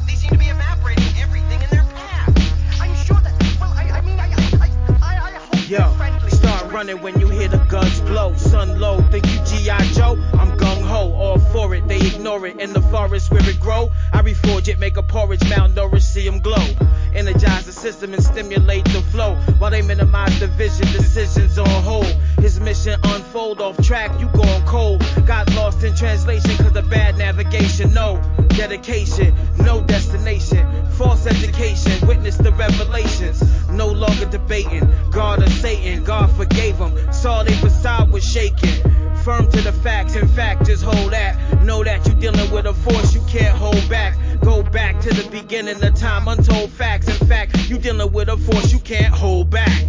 They seem to be evaporating everything in their path. I'm sure that. Well, I, I mean, I, I, I, I hope
Yo, start running when you hear the guns blow. Sun low, think you G.I. Joe? I'm gung ho, all for it. They ignore it in the forest where it grow. I reforge it, make a porridge, malnourished, see 'em glow. Energize the system and stimulate the flow while they minimize the vision. Decisions on hold. His mission unfold off track, you going cold. Got lost in translation cause of bad navigation. No dedication, no destination. False education, witness the revelations. No longer debating. God or Satan, God forgave them. Saw they facade was shaking. Firm to the facts, in fact, just hold that. Know that you're dealing with a force you can't hold back. Go back to the beginning of time, untold facts. In fact, you're dealing with a force you can't hold back.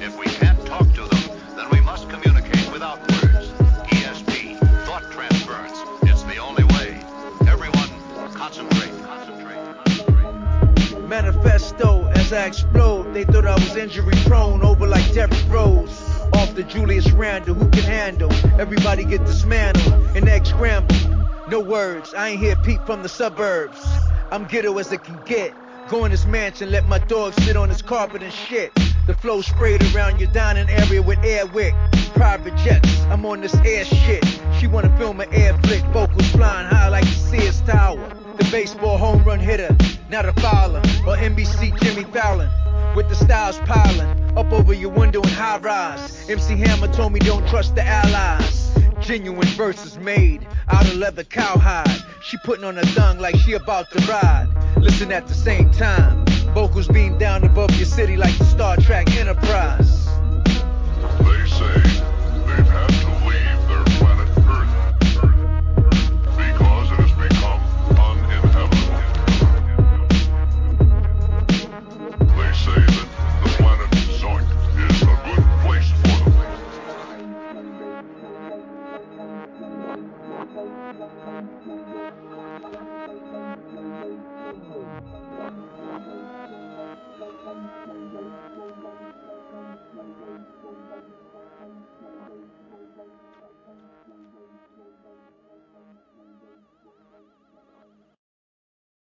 If we can't talk to them, then we must communicate without words. ESP, thought transference. It's the only way. Everyone, concentrate.
Manifesto as I explode. They thought I was injury prone, over like Derrick Rose. The Julius Randle, who can handle? Everybody get dismantled, and egg scrambled. No words, I ain't hear Pete from the suburbs. I'm ghetto as it can get. Go in this mansion, let my dog sit on his carpet and shit. The flow sprayed around your dining area with air wick. Private jets, I'm on this air shit. She wanna film an air flick, vocals flying high like the Sears Tower. The baseball home run hitter, not a fouler. Or NBC Jimmy Fallon, with the styles piling up over your window in high rise. MC Hammer told me don't trust the allies. Genuine verses made out of leather cowhide. She putting on a thong like she about to ride. Listen at the same time. Vocals beam down above your city like the Star Trek Enterprise.
They say